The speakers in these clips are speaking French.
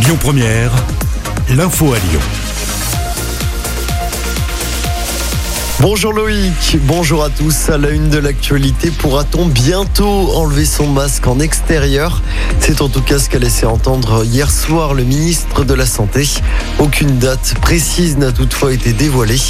Lyon Première, l'info à Lyon. Bonjour Loïc, bonjour à tous. À la une de l'actualité, pourra-t-on bientôt enlever son masque en extérieur? C'est en tout cas ce qu'a laissé entendre hier soir le ministre de la Santé. Aucune date précise n'a toutefois été dévoilée.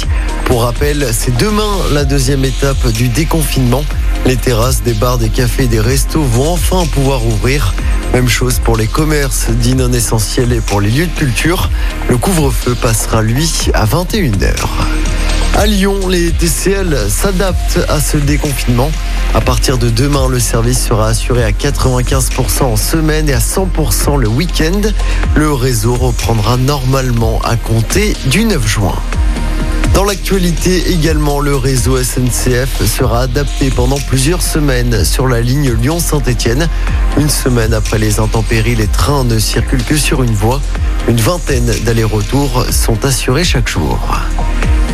Pour rappel, c'est demain la deuxième étape du déconfinement. Les terrasses des bars, des cafés des restos vont enfin pouvoir ouvrir. Même chose pour les commerces dits non essentiels et pour les lieux de culture. Le couvre-feu passera lui à 21h. À Lyon, les TCL s'adaptent à ce déconfinement. À partir de demain, le service sera assuré à 95% en semaine et à 100% le week-end. Le réseau reprendra normalement à compter du 9 juin. Dans l'actualité également, le réseau SNCF sera adapté pendant plusieurs semaines sur la ligne Lyon-Saint-Etienne. Une semaine après les intempéries, les trains ne circulent que sur une voie. Une vingtaine d'allers-retours sont assurés chaque jour.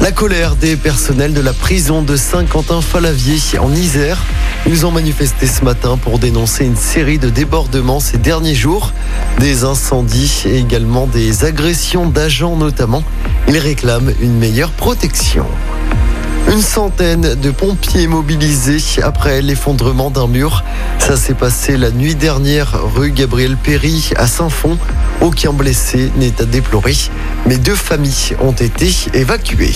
La colère des personnels de la prison de Saint-Quentin-Falavier en Isère. Ils ont manifesté ce matin pour dénoncer une série de débordements ces derniers jours, des incendies et également des agressions d'agents notamment. Ils réclament une meilleure protection. Une centaine de pompiers mobilisés après l'effondrement d'un mur. Ça s'est passé la nuit dernière rue Gabriel Péry à Saint-Fond. Aucun blessé n'est à déplorer, mais deux familles ont été évacuées.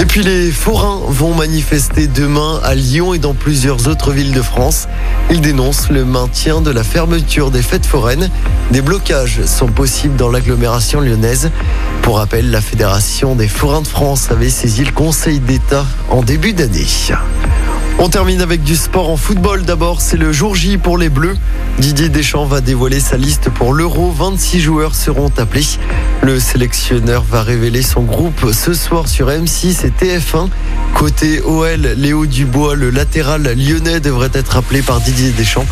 Et puis les forains vont manifester demain à Lyon et dans plusieurs autres villes de France. Ils dénoncent le maintien de la fermeture des fêtes foraines. Des blocages sont possibles dans l'agglomération lyonnaise. Pour rappel, la Fédération des forains de France avait saisi le Conseil d'État en début d'année. On termine avec du sport en football. D'abord, c'est le jour J pour les Bleus. Didier Deschamps va dévoiler sa liste pour l'Euro. 26 joueurs seront appelés. Le sélectionneur va révéler son groupe ce soir sur M6 et TF1. Côté OL, Léo Dubois, le latéral lyonnais, devrait être appelé par Didier Deschamps.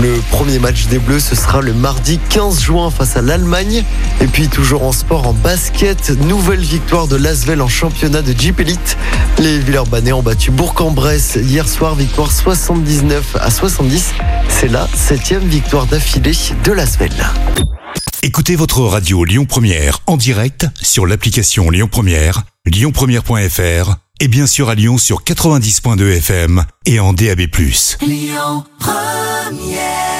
Le premier match des Bleus, ce sera le mardi 15 juin face à l'Allemagne. Et puis toujours en sport, en basket, nouvelle victoire de Lasvel en championnat de Jeep Elite. Les Villeurbanais ont battu Bourg-en-Bresse hier soir, victoire 79 à 70. C'est la septième victoire d'affilée de Lasvel. Écoutez votre radio Lyon Première en direct sur l'application Lyon Première, lyonpremière.fr et bien sûr à Lyon sur 90.2 FM et en DAB+. Lyon Première